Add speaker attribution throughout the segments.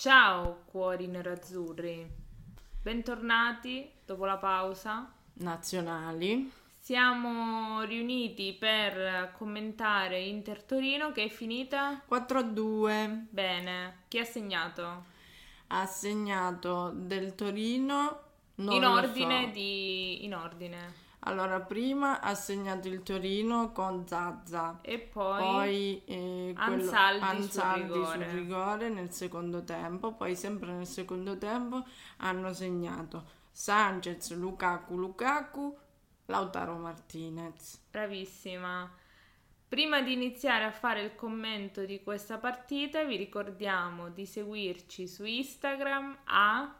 Speaker 1: Ciao cuori nerazzurri, bentornati dopo la pausa.
Speaker 2: Nazionali.
Speaker 1: Siamo riuniti per commentare Inter Torino che è finita
Speaker 2: 4 a 2.
Speaker 1: bene. Chi ha segnato?
Speaker 2: Ha segnato del Torino.
Speaker 1: in ordine
Speaker 2: so.
Speaker 1: di in ordine.
Speaker 2: Allora, prima ha segnato il Torino con Zazza.
Speaker 1: E poi,
Speaker 2: Poi eh, quello-
Speaker 1: Ansaldi sul
Speaker 2: Ansaldi
Speaker 1: rigore.
Speaker 2: sul rigore nel secondo tempo. Poi, sempre nel secondo tempo, hanno segnato Sanchez, Lukaku, Lukaku, Lautaro Martinez.
Speaker 1: bravissima. Prima di iniziare a fare il commento di questa partita, vi ricordiamo di seguirci su Instagram a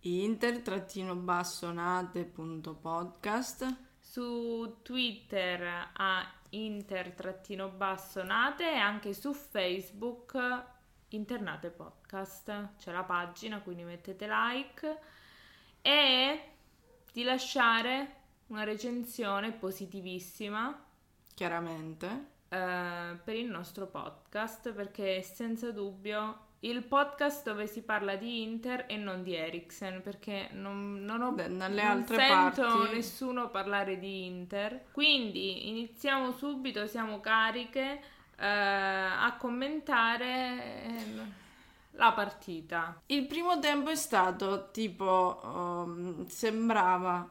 Speaker 2: inter-nate.podcast
Speaker 1: su Twitter a inter-nate e anche su Facebook Internate Podcast. C'è la pagina, quindi mettete like e di lasciare una recensione positivissima
Speaker 2: chiaramente.
Speaker 1: eh, per il nostro podcast perché senza dubbio il podcast dove si parla di Inter e non di Eriksen perché non, non ho
Speaker 2: Beh,
Speaker 1: non sento
Speaker 2: parti-
Speaker 1: nessuno parlare di Inter. Quindi iniziamo subito siamo cariche eh, a commentare eh, la partita.
Speaker 2: Il primo tempo è stato tipo, um, sembrava,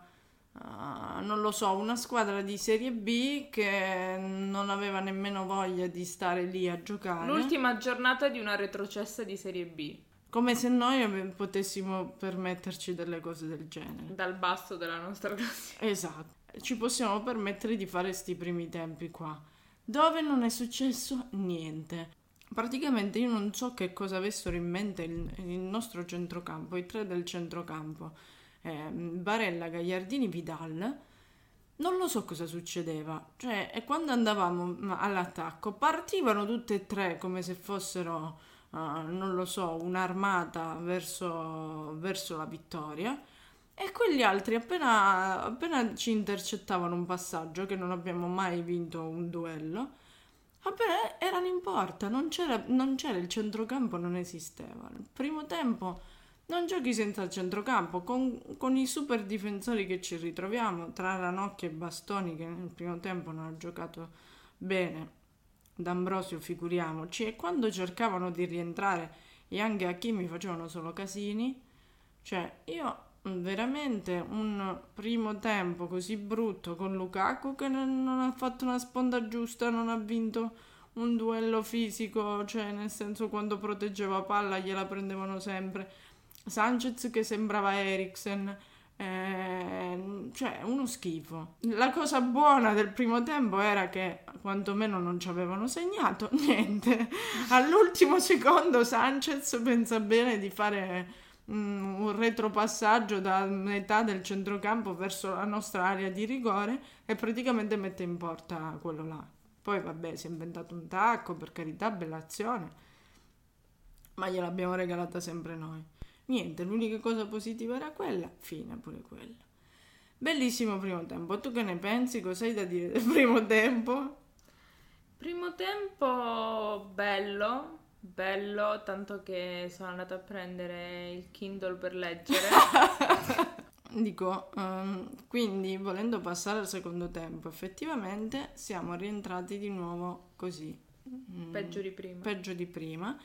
Speaker 2: uh, non lo so, una squadra di Serie B che non aveva nemmeno voglia di stare lì a giocare.
Speaker 1: l'ultima giornata di una retrocessa di Serie B
Speaker 2: Come se noi potessimo permetterci delle cose del genere.
Speaker 1: dal basso della nostra classifica
Speaker 2: Esatto, ci possiamo permettere di fare sti primi tempi qua, dove non è successo niente. Praticamente io non so che cosa avessero in mente il, il nostro centrocampo, i tre del centrocampo, ehm, Barella, Gagliardini, Vidal. Non lo so cosa succedeva, cioè e quando andavamo mm, all'attacco partivano tutte e tre come se fossero, eh, non lo so, un'armata verso, verso la vittoria. E quegli altri, appena, appena ci intercettavano un passaggio, che non abbiamo mai vinto un duello, appena erano in porta, non c'era, non c'era il centrocampo, non esisteva. Il primo tempo non giochi senza il centrocampo, con, con i super difensori che ci ritroviamo, tra Ranocchia e Bastoni, che nel primo tempo non ha giocato bene, D'Ambrosio figuriamoci, e quando cercavano di rientrare e Hakimi facevano solo casini. Cioè, io mm, veramente un primo tempo così brutto con Lukaku che non, non ha fatto una sponda giusta, non ha vinto un duello fisico, cioè nel senso quando proteggeva palla gliela prendevano sempre. Sanchez che sembrava Eriksen, eh, cioè uno schifo. La cosa buona del primo tempo era che quantomeno non ci avevano segnato niente. All'ultimo secondo Sanchez pensa bene di fare mm, un retropassaggio da metà del centrocampo verso la nostra area di rigore e praticamente mette in porta quello là. Poi vabbè, si è inventato un tacco, per carità, bella azione, ma gliel'abbiamo regalata sempre noi. Niente, l'unica cosa positiva era quella, fine pure quella. Bellissimo primo tempo. Tu che ne pensi? Cosa hai da dire del primo tempo?
Speaker 1: Primo tempo bello, bello, tanto che sono andata a prendere il Kindle per leggere.
Speaker 2: Dico, ehm, quindi volendo passare al secondo tempo, effettivamente siamo rientrati di nuovo così. mm,
Speaker 1: Peggio di prima.
Speaker 2: peggio di prima.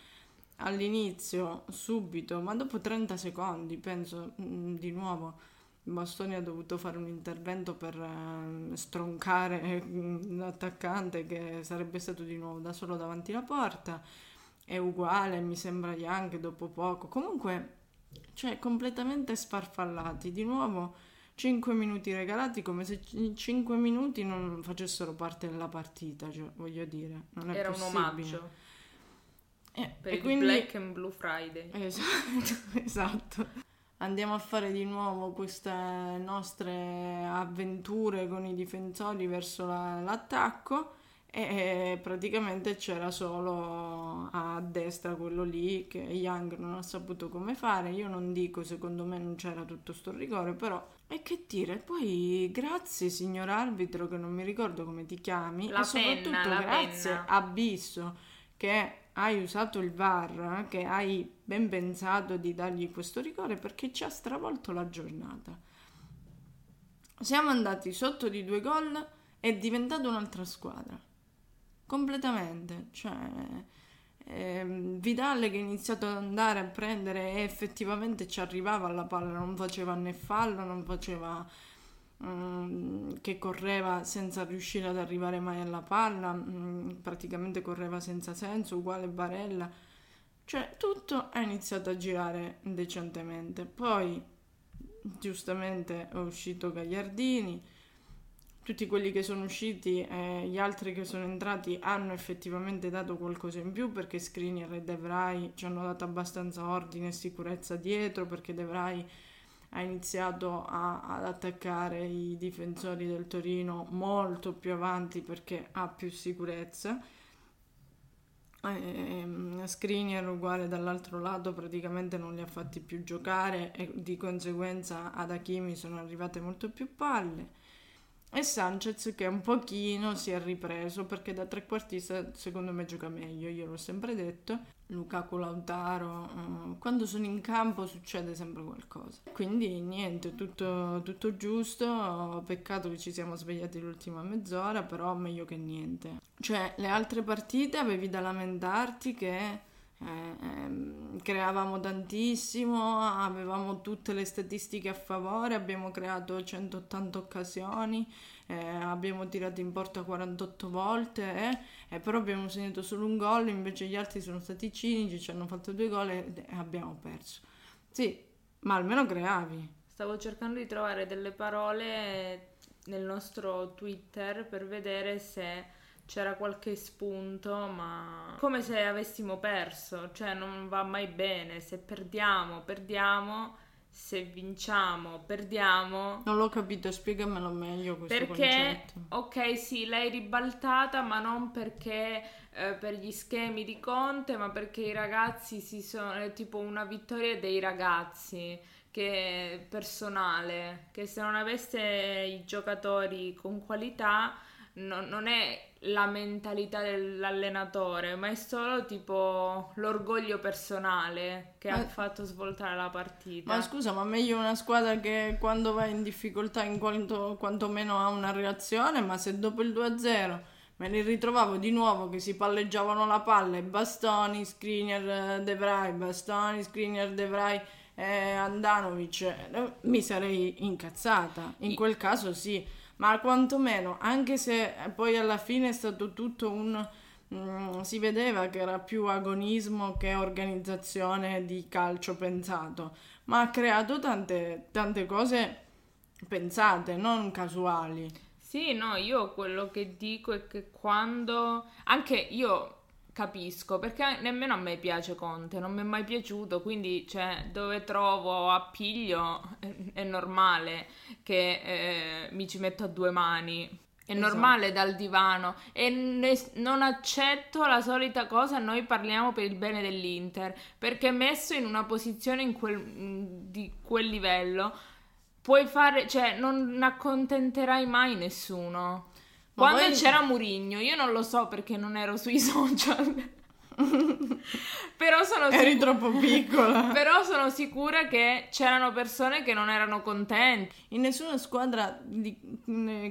Speaker 2: All'inizio, subito, ma dopo 30 secondi, penso mm, di nuovo, Bastoni ha dovuto fare un intervento per ehm, stroncare mm, l'attaccante che sarebbe stato di nuovo da solo davanti alla porta. È uguale, mi sembra Young dopo poco. Comunque, cioè, completamente sfarfallati. Di nuovo 5 minuti regalati come se 5 minuti non facessero parte della partita, cioè, voglio dire, non è
Speaker 1: Era un
Speaker 2: possibile.
Speaker 1: omaggio
Speaker 2: Eh,
Speaker 1: per
Speaker 2: e
Speaker 1: il
Speaker 2: quindi
Speaker 1: Black and Blue Friday.
Speaker 2: esatto, esatto. Andiamo a fare di nuovo queste nostre avventure con i difensori verso la- l'attacco e praticamente c'era solo a destra quello lì che Young non ha saputo come fare. Io non dico, secondo me non c'era tutto sto rigore, però e che dire? Poi grazie signor arbitro che non mi ricordo come ti chiami
Speaker 1: La
Speaker 2: e soprattutto
Speaker 1: penna, la
Speaker 2: grazie
Speaker 1: penna.
Speaker 2: a Bisso che hai usato il VAR, che hai ben pensato di dargli questo rigore perché ci ha stravolto la giornata. Siamo andati sotto di due gol è diventata un'altra squadra. Completamente. Cioè, ehm, Vidal che ha iniziato ad andare a prendere e effettivamente ci arrivava alla palla, non faceva né fallo, non faceva che correva senza riuscire ad arrivare mai alla palla, mm, praticamente correva senza senso, uguale Barella. Cioè, tutto è iniziato a girare decentemente. Poi, giustamente, è uscito Gagliardini tutti quelli che sono usciti e gli altri che sono entrati hanno effettivamente dato qualcosa in più perché Skriniar e De Vrij ci hanno dato abbastanza ordine e sicurezza dietro perché De Vrij ha iniziato a, ad attaccare i difensori del Torino molto più avanti perché ha più sicurezza. Ehm, Skriniar uguale dall'altro lato praticamente non li ha fatti più giocare e di conseguenza ad Hakimi sono arrivate molto più palle e Sanchez che un pochino si è ripreso perché da trequartista secondo me gioca meglio, io l'ho sempre detto. Lukaku Lautaro, uh, quando sono in campo succede sempre qualcosa. Quindi niente, tutto, tutto giusto, peccato che ci siamo svegliati l'ultima mezz'ora, però meglio che niente. Cioè, le altre partite avevi da lamentarti che eh, creavamo tantissimo, avevamo tutte le statistiche a favore, abbiamo creato 180 occasioni, eh, abbiamo tirato in porta 48 volte, eh, però abbiamo segnato solo un gol, invece gli altri sono stati cinici, ci hanno fatto due gol e abbiamo perso. Sì, ma almeno creavi.
Speaker 1: Stavo cercando di trovare delle parole nel nostro Twitter per vedere se c'era qualche spunto, ma come se avessimo perso, cioè non va mai bene, se perdiamo, perdiamo, se vinciamo, perdiamo.
Speaker 2: Non l'ho capito, spiegamelo meglio questo
Speaker 1: perché, concetto. ok, sì, l'hai ribaltata, ma non perché eh, per gli schemi di Conte, ma perché i ragazzi si sono è tipo una vittoria dei ragazzi che personale, che se non avesse i giocatori con qualità no, non è la mentalità dell'allenatore, ma è solo tipo l'orgoglio personale che ma, ha fatto svoltare la partita.
Speaker 2: Ma scusa, ma meglio una squadra che quando va in difficoltà in quanto, quantomeno ha una reazione, ma se dopo il 2-0 me li ritrovavo di nuovo che si palleggiavano la palla e bastoni, Skriniar, De Vrij, bastoni, Skriniar, De Vrij eh, Andanovic, eh, mi sarei incazzata. In quel caso sì ma quantomeno, anche se poi alla fine è stato tutto un... Mm, si vedeva che era più agonismo che organizzazione di calcio pensato, ma ha creato tante, tante cose pensate, non casuali.
Speaker 1: Sì, no, io quello che dico è che quando... Anche io capisco, perché nemmeno a me piace Conte, non mi è mai piaciuto, quindi cioè, dove trovo appiglio è, è normale che eh, mi ci metto a due mani. È esatto. normale dal divano e ne, non accetto la solita cosa, noi parliamo per il bene dell'Inter, perché messo in una posizione in quel, di quel livello puoi fare, cioè non accontenterai mai nessuno. Quando poi... c'era Murigno, io non lo so perché non ero sui social. però sono
Speaker 2: eri sicura... troppo piccola.
Speaker 1: Però sono sicura che c'erano persone che non erano contenti.
Speaker 2: In nessuna squadra di...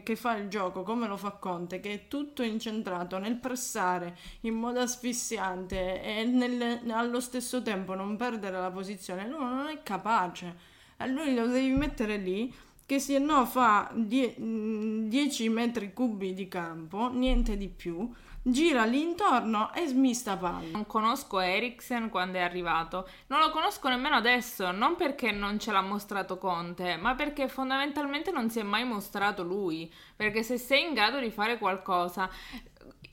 Speaker 2: che fa il gioco come lo fa Conte che è tutto incentrato nel pressare in modo asfissiante e nel... allo stesso tempo non perdere la posizione lui non è capace. A lui lo devi mettere lì che se no fa 10 mm, metri cubi di campo, niente di più, gira lì intorno e smista palla.
Speaker 1: Non conosco Eriksen quando è arrivato, non lo conosco nemmeno adesso, non perché non ce l'ha mostrato Conte, ma perché fondamentalmente non si è mai mostrato lui, perché se sei in grado di fare qualcosa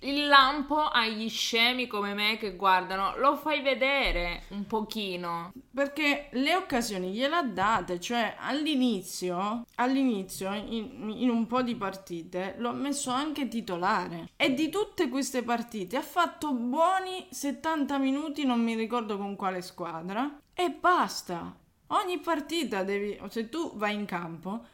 Speaker 1: il lampo agli scemi come me che guardano, lo fai vedere un pochino.
Speaker 2: Perché le occasioni gliele ha date, cioè all'inizio, all'inizio in, in, un po' di partite l'ho messo anche titolare e di tutte queste partite ha fatto buoni 70 minuti, non mi ricordo con quale squadra e basta. Ogni partita devi, se tu vai in campo,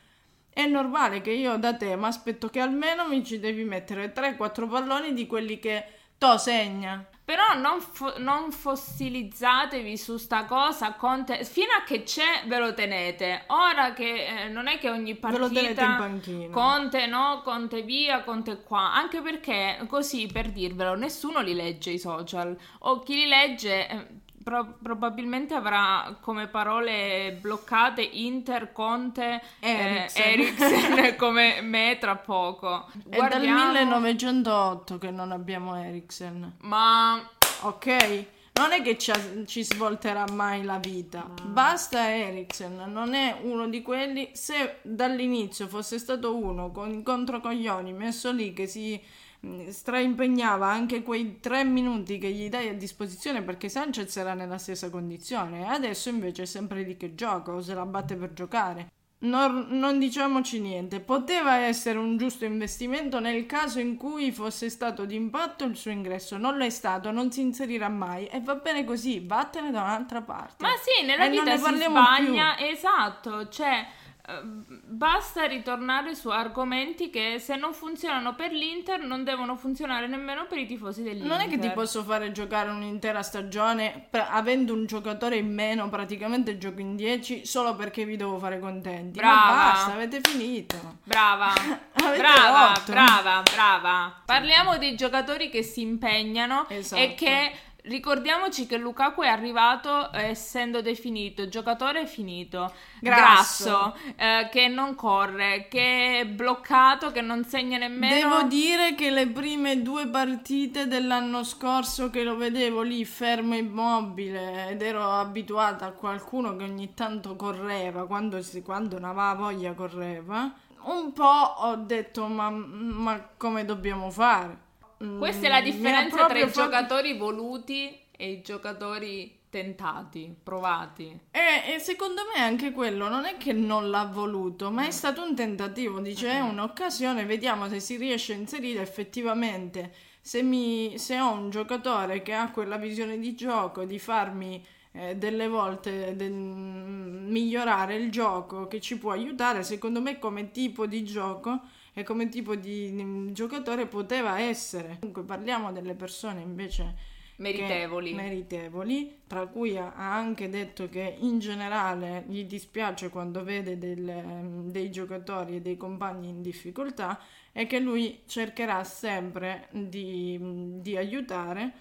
Speaker 2: è normale che io da te mi aspetto che almeno mi ci devi mettere 3-4 palloni di quelli che to segna.
Speaker 1: Però non, fo- non fossilizzatevi su sta cosa. Conte- fino a che c'è, ve lo tenete. Ora che eh, non è che ogni partita.
Speaker 2: Ve lo tenete in panchina.
Speaker 1: Conte no, Conte via, Conte qua. Anche perché, così per dirvelo, nessuno li legge i social. O chi li legge. Eh, pro- probabilmente avrà come parole bloccate Inter, Conte,
Speaker 2: Eriksen.
Speaker 1: eh, Eriksen come me tra poco.
Speaker 2: È dal
Speaker 1: Guardiamo-
Speaker 2: 1908 che non abbiamo Eriksen.
Speaker 1: Ma
Speaker 2: Ok? Non è che ci, ci svolterà mai la vita. Basta Eriksen, non è uno di quelli. Se dall'inizio fosse stato uno con controcoglioni messo lì che si mh, straimpegnava anche quei tre minuti che gli dai a disposizione perché Sanchez era nella stessa condizione e adesso invece è sempre lì che gioca o se la batte per giocare. Non, non diciamoci niente, poteva essere un giusto investimento nel caso in cui fosse stato d'impatto il suo ingresso, non lo è stato, non si inserirà mai. E va bene così, vattene da un'altra parte.
Speaker 1: Ma sì, nella
Speaker 2: E
Speaker 1: vita si sbaglia, esatto, cioè basta ritornare su argomenti che se non funzionano per l'Inter non devono funzionare nemmeno per i tifosi dell'Inter.
Speaker 2: Non è che ti posso fare giocare un'intera stagione per- avendo un giocatore in meno, praticamente gioco in 10 solo perché vi devo fare contenti.
Speaker 1: Brava.
Speaker 2: Ma basta, avete finito.
Speaker 1: Brava,
Speaker 2: Avete
Speaker 1: brava,
Speaker 2: rotto.
Speaker 1: brava, brava. Parliamo dei giocatori che si impegnano
Speaker 2: Esatto.
Speaker 1: e che ricordiamoci che Lukaku è arrivato eh, essendo definito giocatore finito,
Speaker 2: Grasso.
Speaker 1: grasso, eh, che non corre, che è bloccato, che non segna nemmeno.
Speaker 2: Devo dire che le prime due partite dell'anno scorso che lo vedevo lì fermo immobile ed ero abituata a qualcuno che ogni tanto correva, quando, si, quando ne aveva voglia correva, un po' ho detto ma, ma come dobbiamo fare?
Speaker 1: Questa è la
Speaker 2: Mm,
Speaker 1: differenza tra i
Speaker 2: fatto-
Speaker 1: giocatori voluti e i giocatori tentati, provati.
Speaker 2: E, e secondo me anche quello non è che non l'ha voluto, ma è stato un tentativo. Dice è un'occasione, vediamo se si riesce a inserire effettivamente. Se, mi, se ho un giocatore che ha quella visione di gioco, di farmi eh, delle volte del- migliorare il gioco, che ci può aiutare, secondo me come tipo di gioco e come tipo di giocatore poteva essere. Comunque parliamo delle persone invece
Speaker 1: Meritevoli.
Speaker 2: meritevoli, tra cui ha anche detto che in generale gli dispiace quando vede del- dei giocatori e dei compagni in difficoltà e che lui cercherà sempre di, di aiutare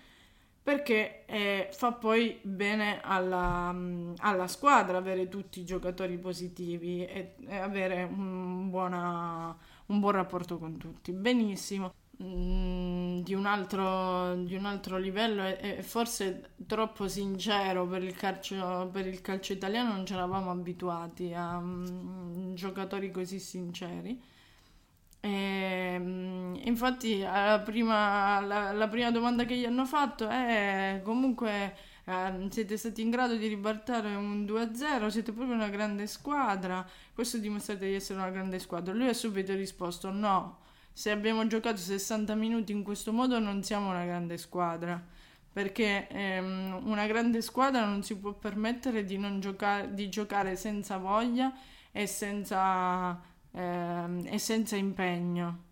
Speaker 2: perché eh, fa poi bene alla, alla squadra avere tutti i giocatori positivi e, e avere un, buona- un buon rapporto con tutti. Benissimo. Mm, di, un altro, di un altro livello e, forse troppo sincero per il calcio, per il calcio italiano, non ci eravamo abituati a mm, giocatori così sinceri. E, mm, infatti la prima, la, la prima domanda che gli hanno fatto è comunque eh, siete stati in grado di ribaltare un 2-0, siete proprio una grande squadra, questo dimostrate di essere una grande squadra. Lui ha subito risposto no, se abbiamo giocato 60 minuti in questo modo non siamo una grande squadra. Perché ehm, una grande squadra non si può permettere di, non giocare, di giocare senza voglia e senza, ehm, e senza impegno.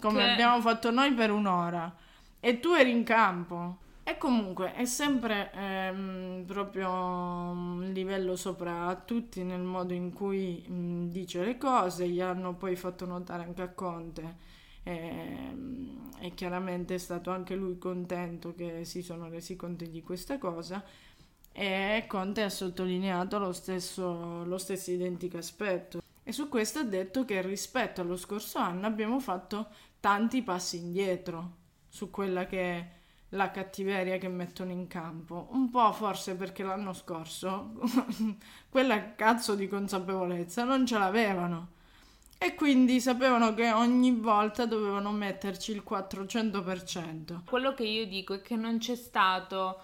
Speaker 2: Come
Speaker 1: Che-
Speaker 2: abbiamo fatto noi per un'ora. E tu eri in campo. E comunque è sempre ehm, proprio un livello sopra a tutti nel modo in cui mh, dice le cose. Gli hanno poi fatto notare anche a Conte. ehm, e chiaramente è stato anche lui contento che si sono resi conto di questa cosa. E Conte ha sottolineato lo stesso, lo stesso identico aspetto. E su questo ha detto che rispetto allo scorso anno abbiamo fatto tanti passi indietro su quella che è la cattiveria che mettono in campo. Un po' forse perché l'anno scorso quella cazzo di consapevolezza non ce l'avevano. E quindi sapevano che ogni volta dovevano metterci il 400%.
Speaker 1: Quello che io dico è che non c'è stato,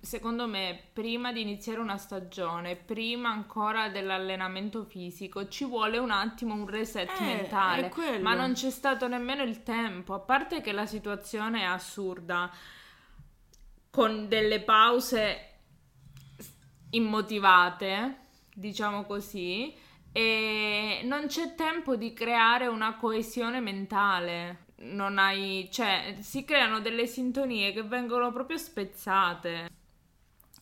Speaker 1: secondo me, prima di iniziare una stagione, prima ancora dell'allenamento fisico, ci vuole un attimo un reset
Speaker 2: Eh,
Speaker 1: mentale. Ma non c'è stato nemmeno il tempo, a parte che la situazione è assurda, con delle pause immotivate, diciamo così, e non c'è tempo di creare una coesione mentale. Non hai, cioè, si creano delle sintonie che vengono proprio spezzate.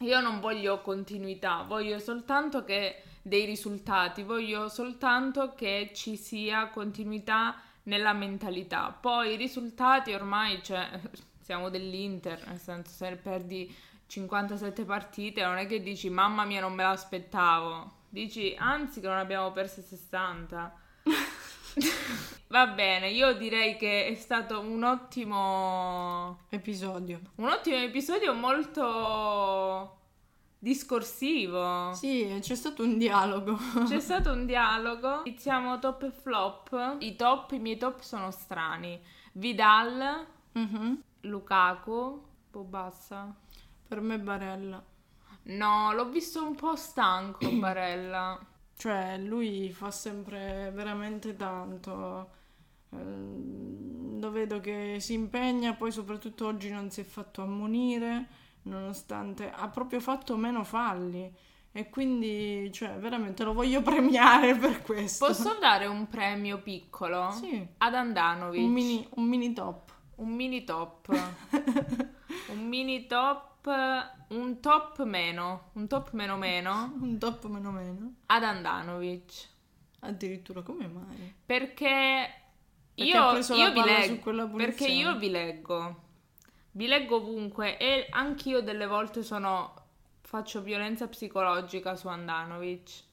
Speaker 1: Io non voglio continuità, voglio soltanto che dei risultati, voglio soltanto che ci sia continuità nella mentalità. Poi i risultati ormai, cioè, siamo dell'Inter, nel senso se perdi 57 partite non è che dici mamma mia non me l'aspettavo, dici anzi che non abbiamo perso 60. Va bene, io direi che è stato un ottimo
Speaker 2: episodio.
Speaker 1: Un ottimo episodio molto discorsivo.
Speaker 2: Sì, c'è stato un dialogo.
Speaker 1: C'è stato un dialogo. Iniziamo top e flop. I top, i miei top sono strani. Vidal, mm-hmm. Lukaku, un po' bassa.
Speaker 2: Per me Barella.
Speaker 1: No, l'ho visto un po' stanco Barella.
Speaker 2: Cioè, lui fa sempre veramente tanto. Ehm, lo vedo che si impegna, poi soprattutto oggi non si è fatto ammonire, nonostante ha proprio fatto meno falli. E quindi, cioè, veramente lo voglio premiare per questo.
Speaker 1: Posso dare un premio piccolo?
Speaker 2: Sì.
Speaker 1: Ad Andanovic.
Speaker 2: Un mini, un mini top.
Speaker 1: Un mini top. un mini top un top meno, un top meno meno.
Speaker 2: un top meno meno.
Speaker 1: Ad Andanovic.
Speaker 2: Addirittura come mai?
Speaker 1: Perché, perché io, io vi leggo. Perché io vi leggo. Vi leggo ovunque e anch'io delle volte sono faccio violenza psicologica su Andanovic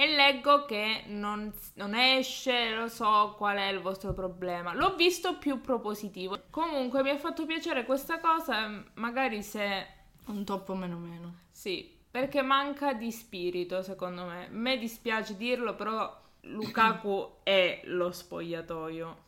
Speaker 1: e leggo che non, non, esce, lo so qual è il vostro problema. L'ho visto più propositivo. Comunque mi ha fatto piacere questa cosa, magari se...
Speaker 2: Un toppo meno meno.
Speaker 1: Sì, perché manca di spirito secondo me. Me dispiace dirlo, però Lukaku è lo spogliatoio.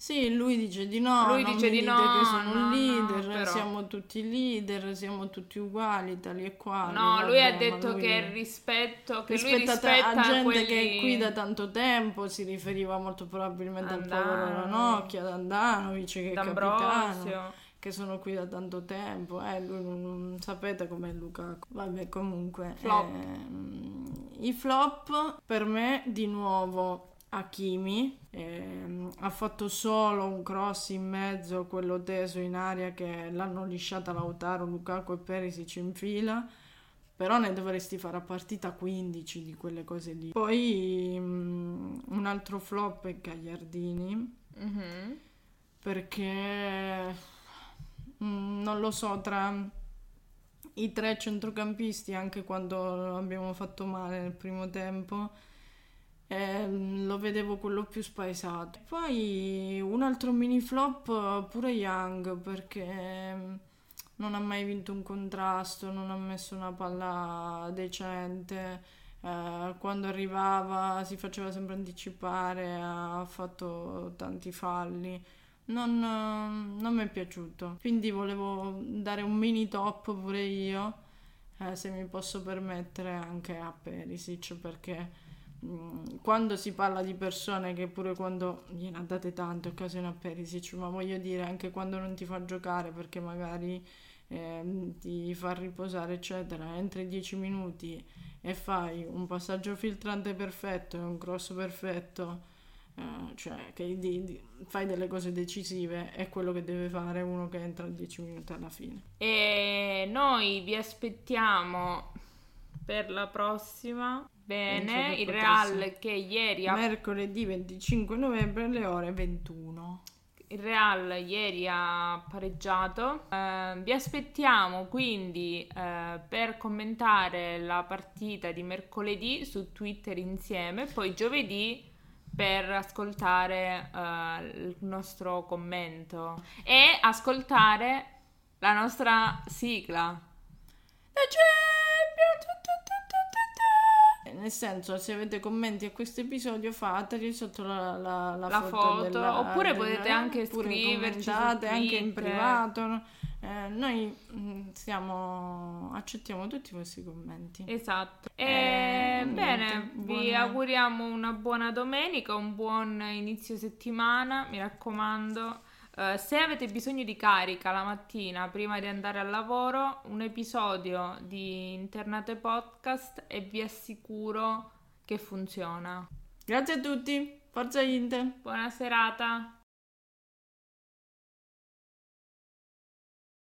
Speaker 2: Sì, lui dice di no,
Speaker 1: lui dice di no,
Speaker 2: che sono
Speaker 1: no,
Speaker 2: un leader,
Speaker 1: no,
Speaker 2: siamo tutti leader, siamo tutti uguali, tali e quali.
Speaker 1: No, vabbè, lui ha detto lui... che rispetto, che rispetta, lui rispetta
Speaker 2: a gente
Speaker 1: quelli...
Speaker 2: che è qui da tanto tempo, si riferiva molto probabilmente Andano. al povero Ranocchia, ad Andanovic, che è capitano, che sono qui da tanto tempo. Eh, lui non, non sapete com'è Lukaku. Vabbè, comunque.
Speaker 1: Flop.
Speaker 2: Eh, I flop per me, di nuovo Hakimi ehm, ha fatto solo un cross in mezzo, quello teso in aria che l'hanno lisciata Lautaro, Lukaku e Perisic in fila però ne dovresti fare a partita 15 di quelle cose lì. Poi um, un altro flop è Gagliardini mm-hmm. perché um, non lo so tra i tre centrocampisti anche quando abbiamo fatto male nel primo tempo eh, lo vedevo quello più spaesato. Poi un altro mini flop pure Young perché ehm, non ha mai vinto un contrasto, non ha messo una palla decente. Eh, quando arrivava si faceva sempre anticipare, ha fatto tanti falli. Non, non mi è piaciuto. Quindi volevo dare un mini top pure io, eh, se mi posso permettere, anche a Perisic perché Mm, quando si parla di persone che pure quando gliene date tante occasioni a Perisic, ma voglio dire anche quando non ti fa giocare perché magari eh, ti fa riposare eccetera, entri 10 minuti e fai un passaggio filtrante perfetto e un cross perfetto, eh, cioè che di, di, fai delle cose decisive, è quello che deve fare uno che entra 10 minuti alla fine.
Speaker 1: E noi vi aspettiamo per la prossima Bene, il Real che ieri
Speaker 2: ha... Mercoledì 25 novembre alle ore 21.
Speaker 1: Il Real ieri ha pareggiato. Eh, vi aspettiamo quindi eh, per commentare la partita di mercoledì su Twitter insieme, poi giovedì per ascoltare eh, il nostro commento e ascoltare la nostra sigla.
Speaker 2: Nel senso se avete commenti a questo episodio fateli sotto la, la, la,
Speaker 1: la
Speaker 2: foto,
Speaker 1: foto
Speaker 2: della,
Speaker 1: oppure della, potete anche scriverci
Speaker 2: anche in privato eh, noi mm, accettiamo tutti questi commenti
Speaker 1: esatto e, eh, bene buona... vi auguriamo una buona domenica un buon inizio settimana mi raccomando Uh, se avete bisogno di carica la mattina prima di andare al lavoro, un episodio di Internate Podcast e vi assicuro che funziona.
Speaker 2: Grazie a tutti, forza Inter.
Speaker 1: Buona serata.